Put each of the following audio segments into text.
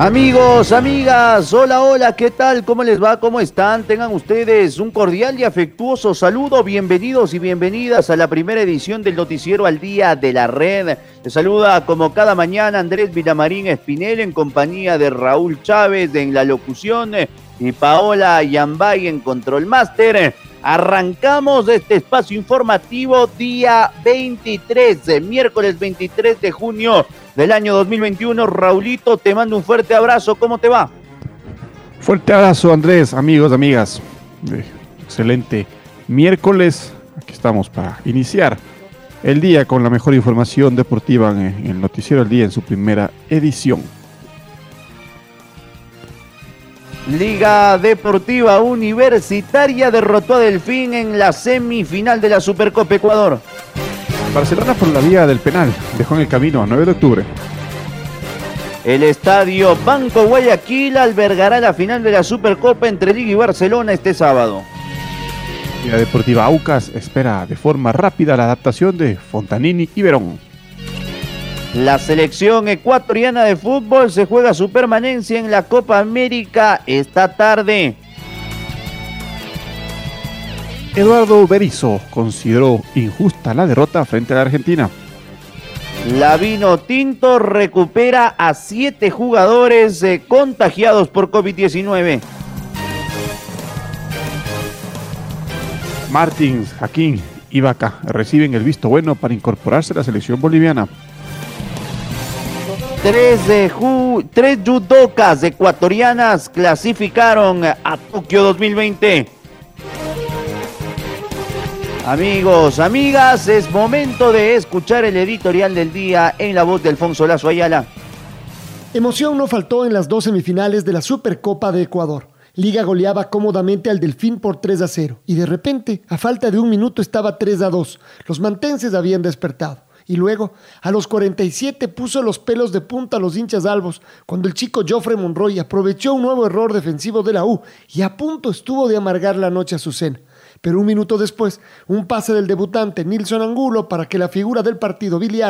Amigos, amigas, hola, hola, ¿qué tal? ¿Cómo les va? ¿Cómo están? Tengan ustedes un cordial y afectuoso saludo. Bienvenidos y bienvenidas a la primera edición del Noticiero al Día de la Red. Les saluda como cada mañana Andrés Villamarín Espinel en compañía de Raúl Chávez en la locución y Paola Yambay en Control Master. Arrancamos este espacio informativo día 23, miércoles 23 de junio del año 2021. Raulito, te mando un fuerte abrazo. ¿Cómo te va? Fuerte abrazo, Andrés, amigos, amigas. Eh, excelente miércoles. Aquí estamos para iniciar el día con la mejor información deportiva en el Noticiero del Día en su primera edición. Liga Deportiva Universitaria derrotó a Delfín en la semifinal de la Supercopa Ecuador. Barcelona por la vía del penal dejó en el camino a 9 de octubre. El estadio Banco Guayaquil albergará la final de la Supercopa entre Liga y Barcelona este sábado. La Deportiva Aucas espera de forma rápida la adaptación de Fontanini y Verón. La selección ecuatoriana de fútbol se juega su permanencia en la Copa América esta tarde. Eduardo Berizzo consideró injusta la derrota frente a la Argentina. La Vino Tinto recupera a siete jugadores eh, contagiados por COVID-19. Martins, Jaquín y Vaca reciben el visto bueno para incorporarse a la selección boliviana. Tres, de tres judocas ecuatorianas clasificaron a Tokio 2020. Amigos, amigas, es momento de escuchar el editorial del día en la voz de Alfonso Lazo Ayala. Emoción no faltó en las dos semifinales de la Supercopa de Ecuador. Liga goleaba cómodamente al Delfín por 3 a 0 y de repente, a falta de un minuto, estaba 3 a 2. Los mantenses habían despertado. Y luego, a los 47, puso los pelos de punta a los hinchas albos cuando el chico Joffre Monroy aprovechó un nuevo error defensivo de la U y a punto estuvo de amargar la noche a su cena. Pero un minuto después, un pase del debutante Nilson Angulo para que la figura del partido Billy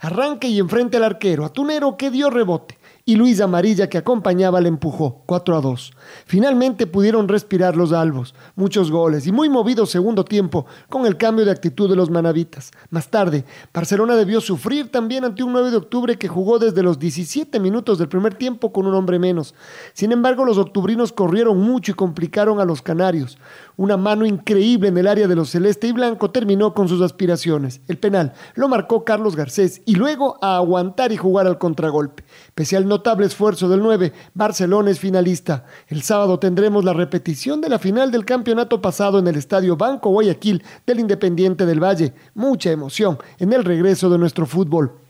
arranque y enfrente al arquero, a Tunero que dio rebote y Luis Amarilla que acompañaba le empujó 4 a 2. Finalmente pudieron respirar los albos, muchos goles y muy movido segundo tiempo con el cambio de actitud de los manavitas. Más tarde, Barcelona debió sufrir también ante un 9 de octubre que jugó desde los 17 minutos del primer tiempo con un hombre menos. Sin embargo, los octubrinos corrieron mucho y complicaron a los canarios. Una mano increíble en el área de los celeste y blanco terminó con sus aspiraciones. El penal lo marcó Carlos Garcés y luego a aguantar y jugar al contragolpe. Pese al notable esfuerzo del 9, Barcelona es finalista. El sábado tendremos la repetición de la final del campeonato pasado en el Estadio Banco Guayaquil del Independiente del Valle. Mucha emoción en el regreso de nuestro fútbol.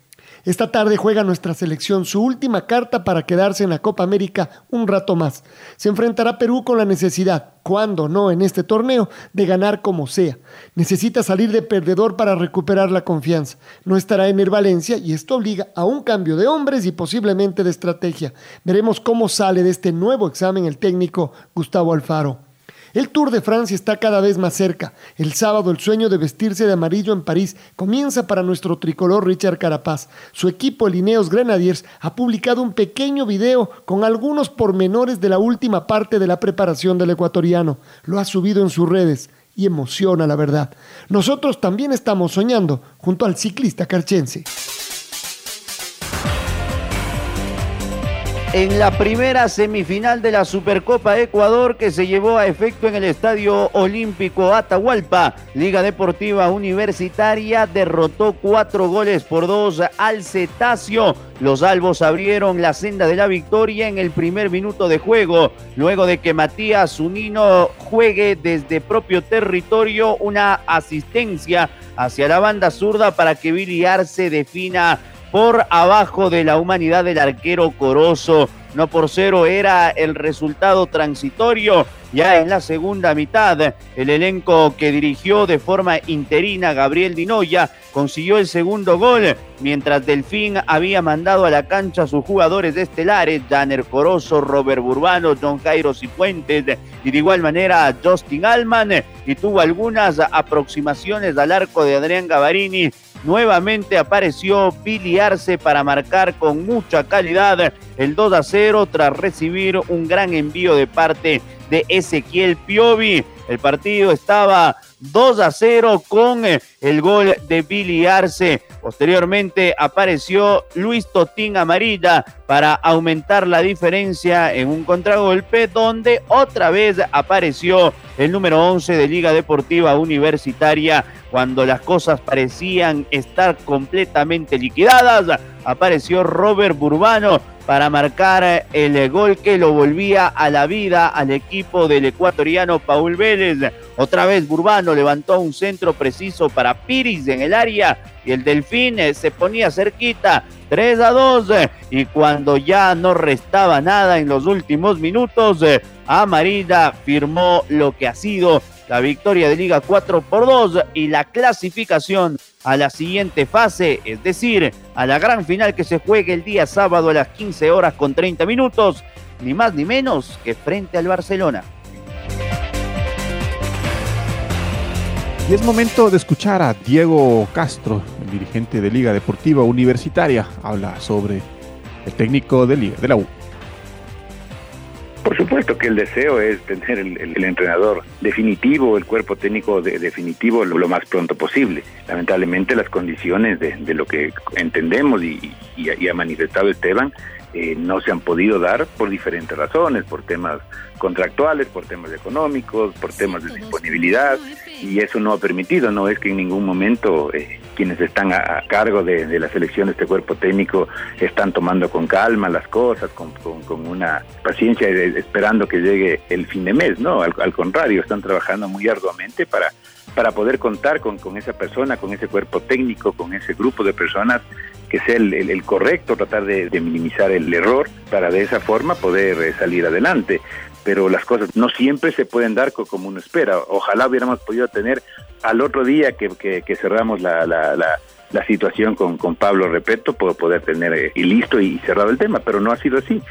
Esta tarde juega nuestra selección su última carta para quedarse en la Copa América un rato más. Se enfrentará Perú con la necesidad, cuando no en este torneo, de ganar como sea. Necesita salir de perdedor para recuperar la confianza. No estará en el Valencia y esto obliga a un cambio de hombres y posiblemente de estrategia. Veremos cómo sale de este nuevo examen el técnico Gustavo Alfaro. El Tour de Francia está cada vez más cerca. El sábado el sueño de vestirse de amarillo en París comienza para nuestro tricolor Richard Carapaz. Su equipo, el Ineos Grenadiers, ha publicado un pequeño video con algunos pormenores de la última parte de la preparación del ecuatoriano. Lo ha subido en sus redes y emociona la verdad. Nosotros también estamos soñando junto al ciclista carchense. En la primera semifinal de la Supercopa Ecuador que se llevó a efecto en el Estadio Olímpico Atahualpa. Liga Deportiva Universitaria derrotó cuatro goles por dos al Cetáceo. Los albos abrieron la senda de la victoria en el primer minuto de juego, luego de que Matías Zunino juegue desde propio territorio una asistencia hacia la banda zurda para que Billy Arce defina por abajo de la humanidad del arquero Corozo. No por cero era el resultado transitorio. Ya en la segunda mitad, el elenco que dirigió de forma interina Gabriel Dinoya consiguió el segundo gol, mientras Delfín había mandado a la cancha a sus jugadores estelares, Janer Corozo, Robert Burbano, John Jairo Cifuentes y de igual manera Justin Alman, y tuvo algunas aproximaciones al arco de Adrián Gavarini. Nuevamente apareció Billy Arce para marcar con mucha calidad el 2 a 0 tras recibir un gran envío de parte Ezequiel Piovi. El partido estaba 2 a 0 con eh, el gol de Billy Arce. Posteriormente apareció Luis Totín Amarilla para aumentar la diferencia en un contragolpe donde otra vez apareció el número 11 de Liga Deportiva Universitaria cuando las cosas parecían estar completamente liquidadas. Apareció Robert Burbano para marcar el gol que lo volvía a la vida al equipo del ecuatoriano Paul Vélez. Otra vez Burbano levantó un centro preciso para Piris en el área y el Delfín eh, se ponía cerquita 3 a 2 eh, y cuando ya no restaba nada en los últimos minutos, eh, Amarilla firmó lo que ha sido la victoria de Liga 4 por 2 y la clasificación a la siguiente fase, es decir, a la gran final que se juegue el día sábado a las 15 horas con 30 minutos, ni más ni menos que frente al Barcelona. Y es momento de escuchar a Diego Castro, el dirigente de Liga Deportiva Universitaria, habla sobre el técnico de Liga de la U. Por supuesto que el deseo es tener el, entrenador definitivo, el cuerpo técnico definitivo lo, más pronto posible. Lamentablemente las condiciones de, lo que entendemos y, ha manifestado Esteban eh, no se han podido dar por diferentes razones, por temas contractuales, por temas económicos, por temas de disponibilidad y eso no ha permitido, no es que en ningún momento eh, quienes están a, cargo de, la selección de este cuerpo técnico están tomando con calma las cosas, con, una paciencia esperando que llegue el fin de mes, no, al, contrario, están trabajando muy arduamente para, para poder contar con, esa persona, con ese cuerpo técnico, con ese grupo de personas que sea el, correcto, tratar de, minimizar el error para de esa forma poder eh, salir adelante pero las cosas no siempre se pueden dar como uno espera. Ojalá hubiéramos podido tener al otro día que, que, cerramos la, la, la, situación con, con Pablo Repeto, poder tener eh, y listo y cerrado el tema, pero no ha sido así.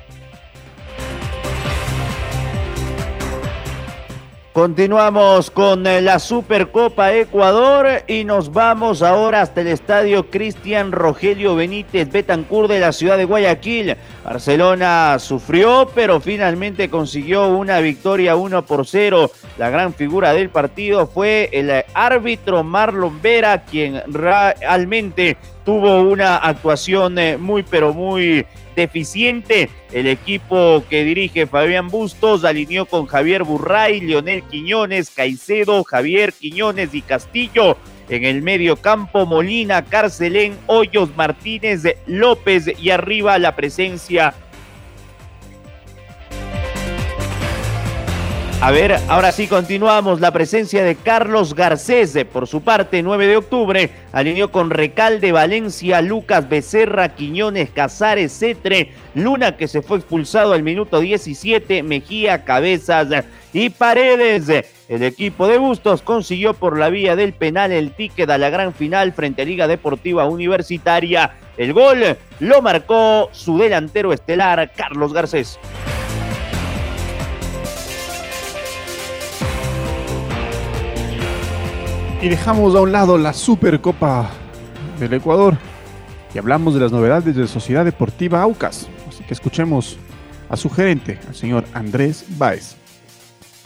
Continuamos con eh, la Supercopa Ecuador y nos vamos ahora hasta el estadio Cristian Rogelio Benítez Betancur de la ciudad de Guayaquil. Barcelona sufrió, pero finalmente consiguió una victoria 1 por 0. La gran figura del partido fue el árbitro Marlon Vera, quien realmente tuvo una actuación eh, muy, pero muy deficiente. El equipo que dirige Fabián Bustos alineó con Javier Burray, Leonel Quiñones, Caicedo, Javier Quiñones y Castillo. En el medio campo, Molina, Carcelén, Hoyos, Martínez, López y arriba la presencia A ver, ahora sí continuamos. La presencia de Carlos Garcés, por su parte, 9 de octubre, alineó con Recalde, Valencia, Lucas Becerra, Quiñones, Casares, Cetre, Luna que se fue expulsado al minuto 17, Mejía, Cabezas y Paredes. El equipo de Bustos consiguió por la vía del penal el ticket a la gran final frente a Liga Deportiva Universitaria. El gol lo marcó su delantero estelar, Carlos Garcés. Y dejamos a un lado la Supercopa del Ecuador y hablamos de las novedades de Sociedad Deportiva Aucas. Así que escuchemos a su gerente, al señor Andrés Báez.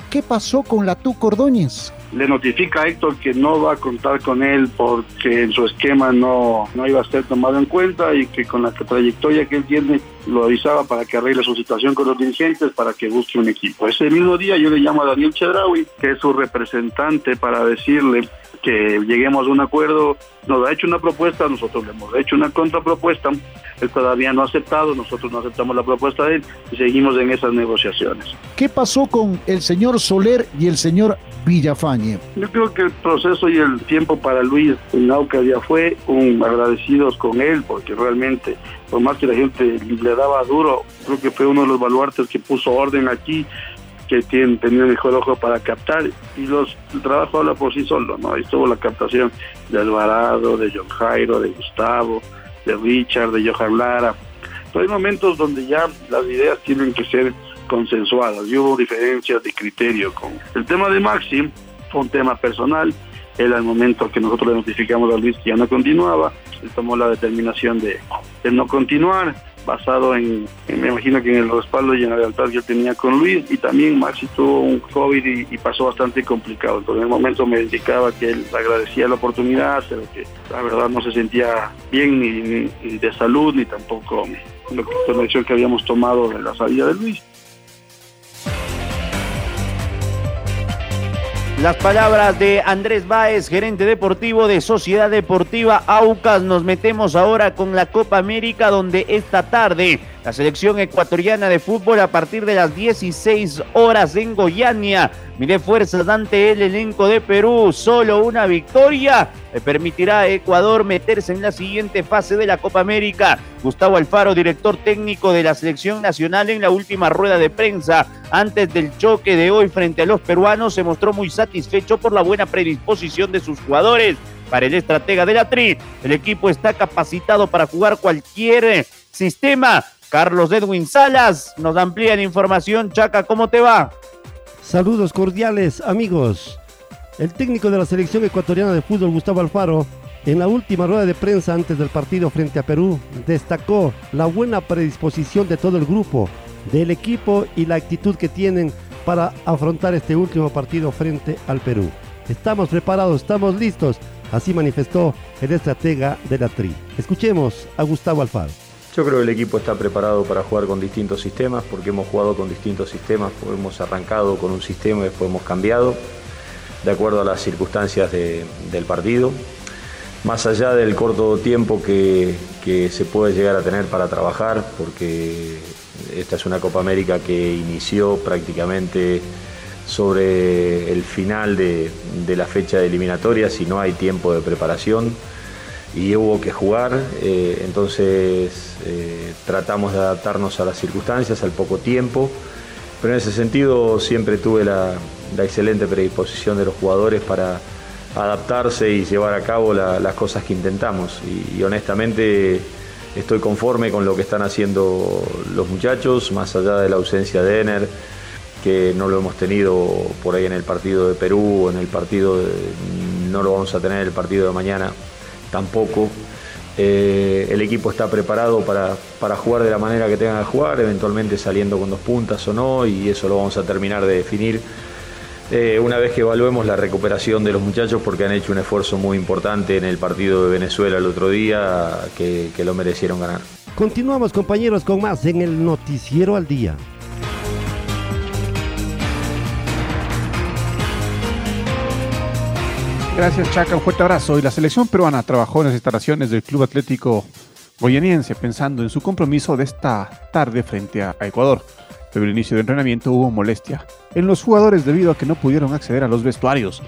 ¿Qué pasó con la Tu Cordóñez? Le notifica a Héctor que no va a contar con él porque en su esquema no, no iba a ser tomado en cuenta y que con la trayectoria que él tiene lo avisaba para que arregle su situación con los dirigentes, para que busque un equipo. Ese mismo día yo le llamo a Daniel Chedraui, que es su representante, para decirle que lleguemos a un acuerdo. Nos ha hecho una propuesta, nosotros le hemos hecho una contrapropuesta. Él todavía no ha aceptado, nosotros no aceptamos la propuesta de él y seguimos en esas negociaciones. ¿Qué pasó con el señor Soler y el señor Villafañe? Yo creo que el proceso y el tiempo para Luis Nauca ya fue un agradecidos con él, porque realmente, por más que la gente le daba duro, creo que fue uno de los baluartes que puso orden aquí que tienen, tenía mejor ojo para captar y los el trabajo habla por sí solo, ¿no? Ahí estuvo la captación de Alvarado, de John Jairo, de Gustavo, de Richard, de Johan Lara. Hay momentos donde ya las ideas tienen que ser consensuadas y hubo diferencias de criterio con el tema de Maxi fue un tema personal él al momento que nosotros le notificamos a Luis que ya no continuaba él tomó la determinación de, no continuar basado en, en, me imagino que en el respaldo y en la lealtad que yo tenía con Luis y también Maxi tuvo un COVID y, pasó bastante complicado. Entonces en el momento me indicaba que él agradecía la oportunidad, pero que la verdad no se sentía bien ni, de salud ni tampoco lo que, la que habíamos tomado de la salida de Luis. Las palabras de Andrés Báez, gerente deportivo de Sociedad Deportiva Aucas. Nos metemos ahora con la Copa América, donde esta tarde la selección ecuatoriana de fútbol a partir de las 16 horas en Goiania mide fuerzas ante el elenco de Perú. Solo una victoria le permitirá a Ecuador meterse en la siguiente fase de la Copa América. Gustavo Alfaro, director técnico de la selección nacional en la última rueda de prensa antes del choque de hoy frente a los peruanos, se mostró muy satisfecho por la buena predisposición de sus jugadores. Para el estratega de la TRI, el equipo está capacitado para jugar cualquier sistema Carlos Edwin Salas nos amplía la información. Chaca, ¿cómo te va? Saludos cordiales, amigos. El técnico de la selección ecuatoriana de fútbol, Gustavo Alfaro, en la última rueda de prensa antes del partido frente a Perú, destacó la buena predisposición de todo el grupo, del equipo y la actitud que tienen para afrontar este último partido frente al Perú. Estamos preparados, estamos listos, así manifestó el estratega de la TRI. Escuchemos a Gustavo Alfaro. Yo creo que el equipo está preparado para jugar con distintos sistemas, porque hemos jugado con distintos sistemas, hemos arrancado con un sistema y después hemos cambiado, de acuerdo a las circunstancias de, del partido. Más allá del corto tiempo que, se puede llegar a tener para trabajar, porque esta es una Copa América que inició prácticamente sobre el final de, la fecha de eliminatoria, si no hay tiempo de preparación y hubo que jugar, eh, entonces eh, tratamos de adaptarnos a las circunstancias, al poco tiempo, pero en ese sentido siempre tuve la, excelente predisposición de los jugadores para adaptarse y llevar a cabo la, las cosas que intentamos. Y, honestamente estoy conforme con lo que están haciendo los muchachos, más allá de la ausencia de Ener, que no lo hemos tenido por ahí en el partido de Perú, en el partido no lo vamos a tener en el partido de mañana tampoco. Eh, el equipo está preparado para, para, jugar de la manera que tenga que jugar, eventualmente saliendo con dos puntas o no, y eso lo vamos a terminar de definir eh, una vez que evaluemos la recuperación de los muchachos, porque han hecho un esfuerzo muy importante en el partido de Venezuela el otro día, que, que lo merecieron ganar. Continuamos compañeros con más en el Noticiero al Día. Gracias, Chaca. Un fuerte abrazo. Y la selección peruana trabajó en las instalaciones del Club Atlético Goyaniense pensando en su compromiso de esta tarde frente a Ecuador. Pero el inicio del entrenamiento hubo molestia en los jugadores debido a que no pudieron acceder a los vestuarios.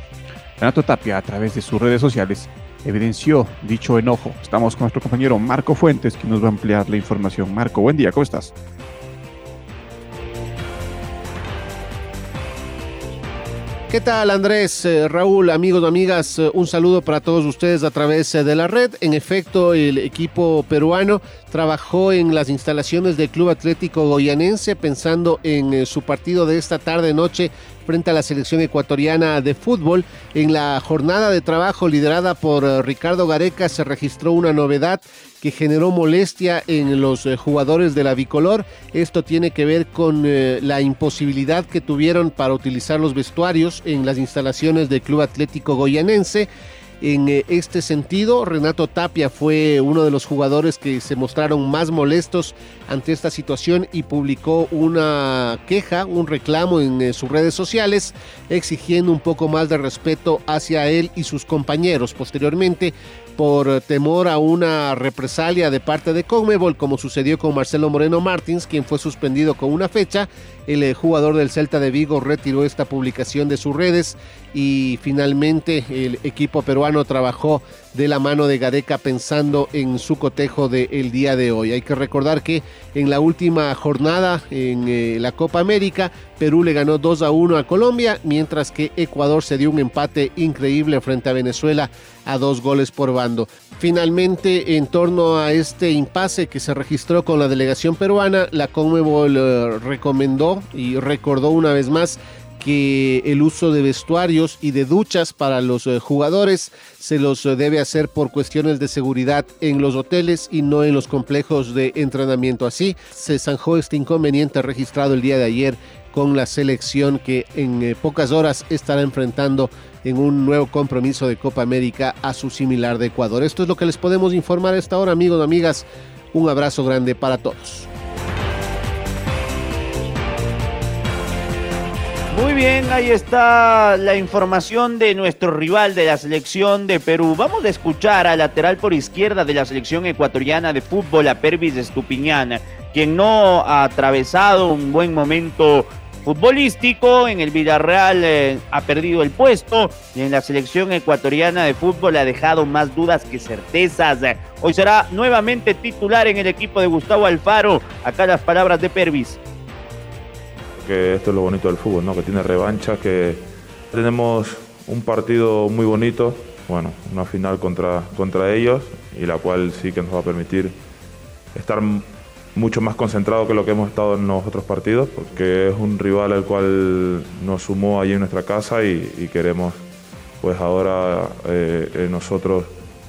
Renato Tapia, a través de sus redes sociales, evidenció dicho enojo. Estamos con nuestro compañero Marco Fuentes, que nos va a ampliar la información. Marco, buen día, ¿cómo estás? ¿Qué tal Andrés, eh, Raúl, amigos, amigas? Eh, un saludo para todos ustedes a través eh, de la red. En efecto, el equipo peruano trabajó en las instalaciones del Club Atlético Goyanense pensando en su partido de esta tarde-noche frente a la selección ecuatoriana de fútbol. En la jornada de trabajo liderada por Ricardo Gareca se registró una novedad que generó molestia en los jugadores de la bicolor. Esto tiene que ver con eh, la imposibilidad que tuvieron para utilizar los vestuarios en las instalaciones del Club Atlético Goyanense. en eh, este sentido. Renato Tapia fue uno de los jugadores que se mostraron más molestos ante esta situación y publicó una queja, un reclamo en eh, sus redes sociales exigiendo un poco más de respeto hacia él y sus compañeros. Posteriormente, por temor a una represalia de parte de Conmebol, como sucedió con Marcelo Moreno Martins, quien fue suspendido con una fecha. El eh, jugador del Celta de Vigo retiró esta publicación de sus redes y finalmente el equipo peruano trabajó de la mano de Gareca pensando en su cotejo del día de hoy. Hay que recordar que en la última jornada en eh, la Copa América, Perú le ganó 2 a 1 a Colombia, mientras que Ecuador se dio un empate increíble frente a Venezuela a dos goles por bando. Finalmente, en torno a este impasse que se registró con la delegación peruana, la Conmebol eh, recomendó y recordó una vez más que el uso de vestuarios y de duchas para los eh, jugadores se los eh, debe hacer por cuestiones de seguridad en los hoteles y no en los complejos de entrenamiento. Así se zanjó este inconveniente registrado el día de ayer con la selección que en eh, pocas horas estará enfrentando en un nuevo compromiso de Copa América a su similar de Ecuador. Esto es lo que les podemos informar a esta hora, amigos amigas. Un abrazo grande para todos. Muy bien, ahí está la información de nuestro rival de la selección de Perú. Vamos a escuchar al lateral por izquierda de la selección ecuatoriana de fútbol, a Pervis Estupiñán, quien no ha atravesado un buen momento futbolístico. En el Villarreal eh, ha perdido el puesto y en la selección ecuatoriana de fútbol ha dejado más dudas que certezas. Hoy será nuevamente titular en el equipo de Gustavo Alfaro. Acá las palabras de Pervis que esto es lo bonito del fútbol, ¿no? que tiene revancha, que tenemos un partido muy bonito, bueno, una final contra, contra ellos y la cual sí que nos va a permitir estar mucho más concentrado que lo que hemos estado en los otros partidos, porque es un rival al cual nos sumó allí en nuestra casa y, queremos pues ahora eh, nosotros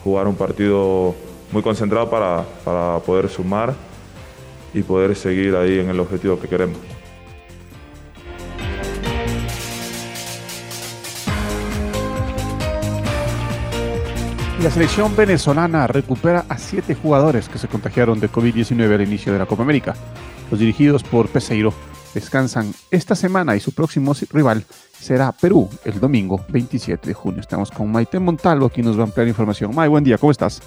jugar un partido muy concentrado para, para poder sumar y poder seguir ahí en el objetivo que queremos. La selección venezolana recupera a siete jugadores que se contagiaron de COVID-19 al inicio de la Copa América. Los dirigidos por Peseiro descansan esta semana y su próximo rival será Perú el domingo 27 de junio. Estamos con Maite Montalvo, aquí nos va a ampliar información. May, buen día, ¿cómo estás?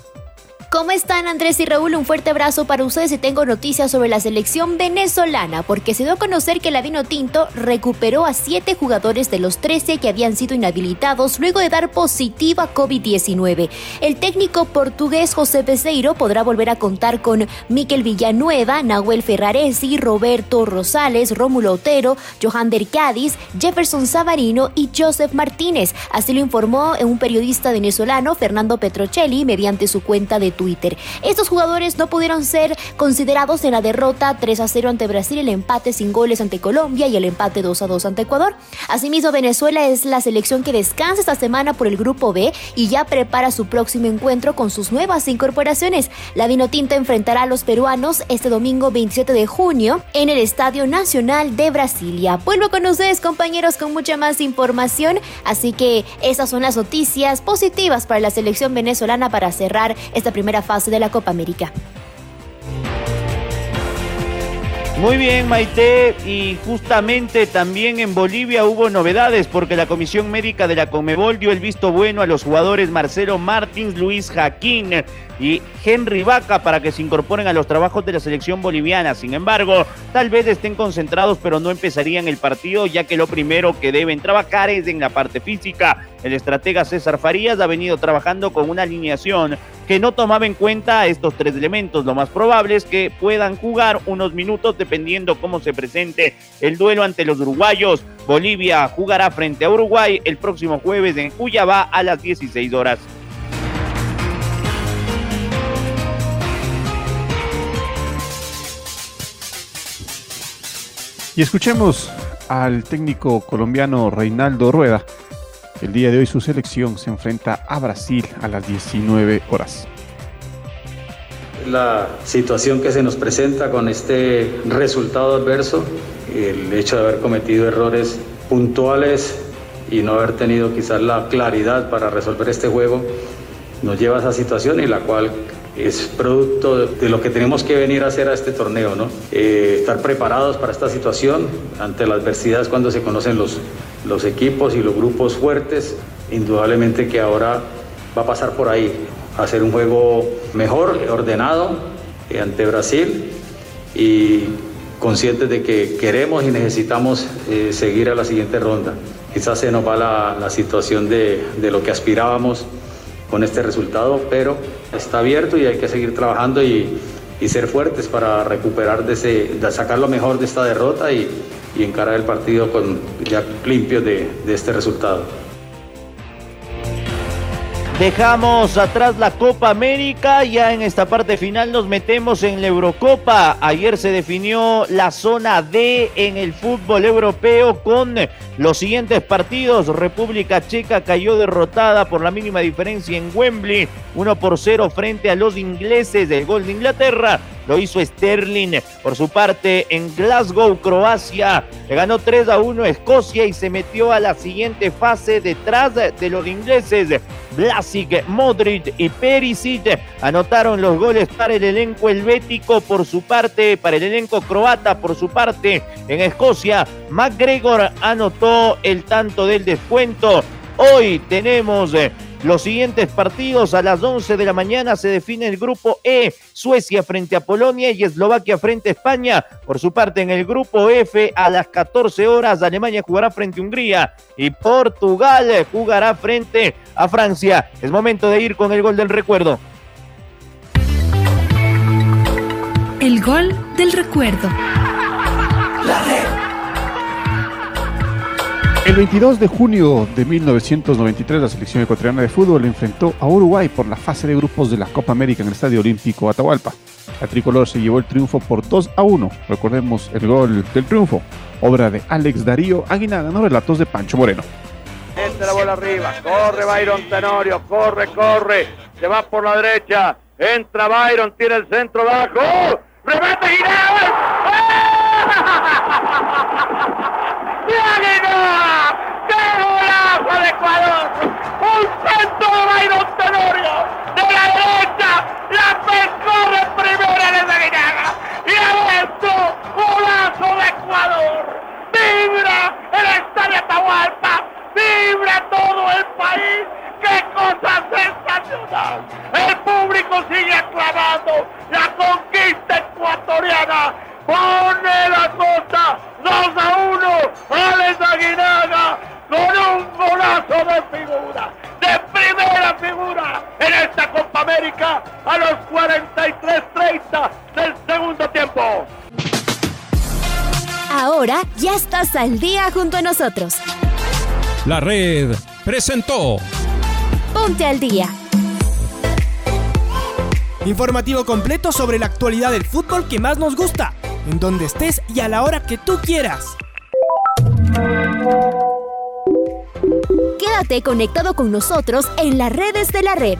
¿Cómo están Andrés y Raúl? Un fuerte abrazo para ustedes y tengo noticias sobre la selección venezolana porque se dio a conocer que la Vino Tinto recuperó a siete jugadores de los 13 que habían sido inhabilitados luego de dar positivo a COVID-19. El técnico portugués José Peseiro podrá volver a contar con Miquel Villanueva, Nahuel Ferraresi, Roberto Rosales, Rómulo Otero, Johander Cádiz, Jefferson Savarino y Joseph Martínez. Así lo informó un periodista venezolano, Fernando Petrocelli, mediante su cuenta de Twitter. Twitter. Estos jugadores no pudieron ser considerados en la derrota 3 a 0 ante Brasil, el empate sin goles ante Colombia y el empate 2 a 2 ante Ecuador. Asimismo, Venezuela es la selección que descansa esta semana por el grupo B y ya prepara su próximo encuentro con sus nuevas incorporaciones. La Vinotinto enfrentará a los peruanos este domingo 27 de junio en el Estadio Nacional de Brasilia. Vuelvo con ustedes, compañeros, con mucha más información. Así que esas son las noticias positivas para la selección venezolana para cerrar esta primera fase de la Copa América. Muy bien, Maite. Y justamente también en Bolivia hubo novedades porque la Comisión Médica de la Comebol dio el visto bueno a los jugadores Marcelo Martins, Luis Jaquín y Henry Vaca para que se incorporen a los trabajos de la selección boliviana. Sin embargo, tal vez estén concentrados, pero no empezarían el partido, ya que lo primero que deben trabajar es en la parte física. El estratega César Farías ha venido trabajando con una alineación que no tomaba en cuenta estos tres elementos. Lo más probable es que puedan jugar unos minutos dependiendo cómo se presente el duelo ante los uruguayos. Bolivia jugará frente a Uruguay el próximo jueves en Cuyabá a las 16 horas. Y escuchemos al técnico colombiano Reinaldo Rueda. El día de hoy su selección se enfrenta a Brasil a las 19 horas. La situación que se nos presenta con este resultado adverso, el hecho de haber cometido errores puntuales y no haber tenido quizás la claridad para resolver este juego nos lleva a esa situación y la cual es producto de lo que tenemos que venir a hacer a este torneo, ¿no? Eh, estar preparados para esta situación ante la adversidad cuando se conocen los, los equipos y los grupos fuertes, indudablemente que ahora va a pasar por ahí, hacer un juego mejor, ordenado eh, ante Brasil y conscientes de que queremos y necesitamos eh, seguir a la siguiente ronda. Quizás se nos va la, la situación de, de lo que aspirábamos con este resultado, pero está abierto y hay que seguir trabajando y, ser fuertes para recuperar, de ese, sacar lo mejor de esta derrota y, encarar el partido con ya limpios de, de este resultado. Dejamos atrás la Copa América, ya en esta parte final nos metemos en la Eurocopa. Ayer se definió la zona D en el fútbol europeo con los siguientes partidos. República Checa cayó derrotada por la mínima diferencia en Wembley, 1 por 0 frente a los ingleses del gol de Inglaterra. Lo hizo Sterling por su parte en Glasgow, Croacia. Le ganó 3 a 1 a Escocia y se metió a la siguiente fase detrás de los ingleses. Vlasic, Modric y Perisic anotaron los goles para el elenco helvético por su parte, para el elenco croata por su parte. En Escocia, McGregor anotó el tanto del descuento. Hoy tenemos los siguientes partidos. A las 11 de la mañana se define el grupo E, Suecia frente a Polonia y Eslovaquia frente a España. Por su parte, en el grupo F, a las 14 horas, Alemania jugará frente a Hungría y Portugal jugará frente a Francia. Es momento de ir con el gol del recuerdo. El gol del recuerdo. El 22 de junio de 1993 la selección ecuatoriana de fútbol enfrentó a Uruguay por la fase de grupos de la Copa América en el Estadio Olímpico Atahualpa. La tricolor se llevó el triunfo por 2 a 1. Recordemos el gol del triunfo, obra de Alex Darío Aguinaga, no relatos de Pancho Moreno. Entra la bola arriba, corre Byron Tenorio, corre, corre, se va por la derecha, entra Byron, tira el centro bajo, remate Guinaga. ¡Aguinaga! Ahora ya estás al día junto a nosotros. La red presentó Ponte al día. Informativo completo sobre la actualidad del fútbol que más nos gusta, en donde estés y a la hora que tú quieras. Quédate conectado con nosotros en las redes de la red.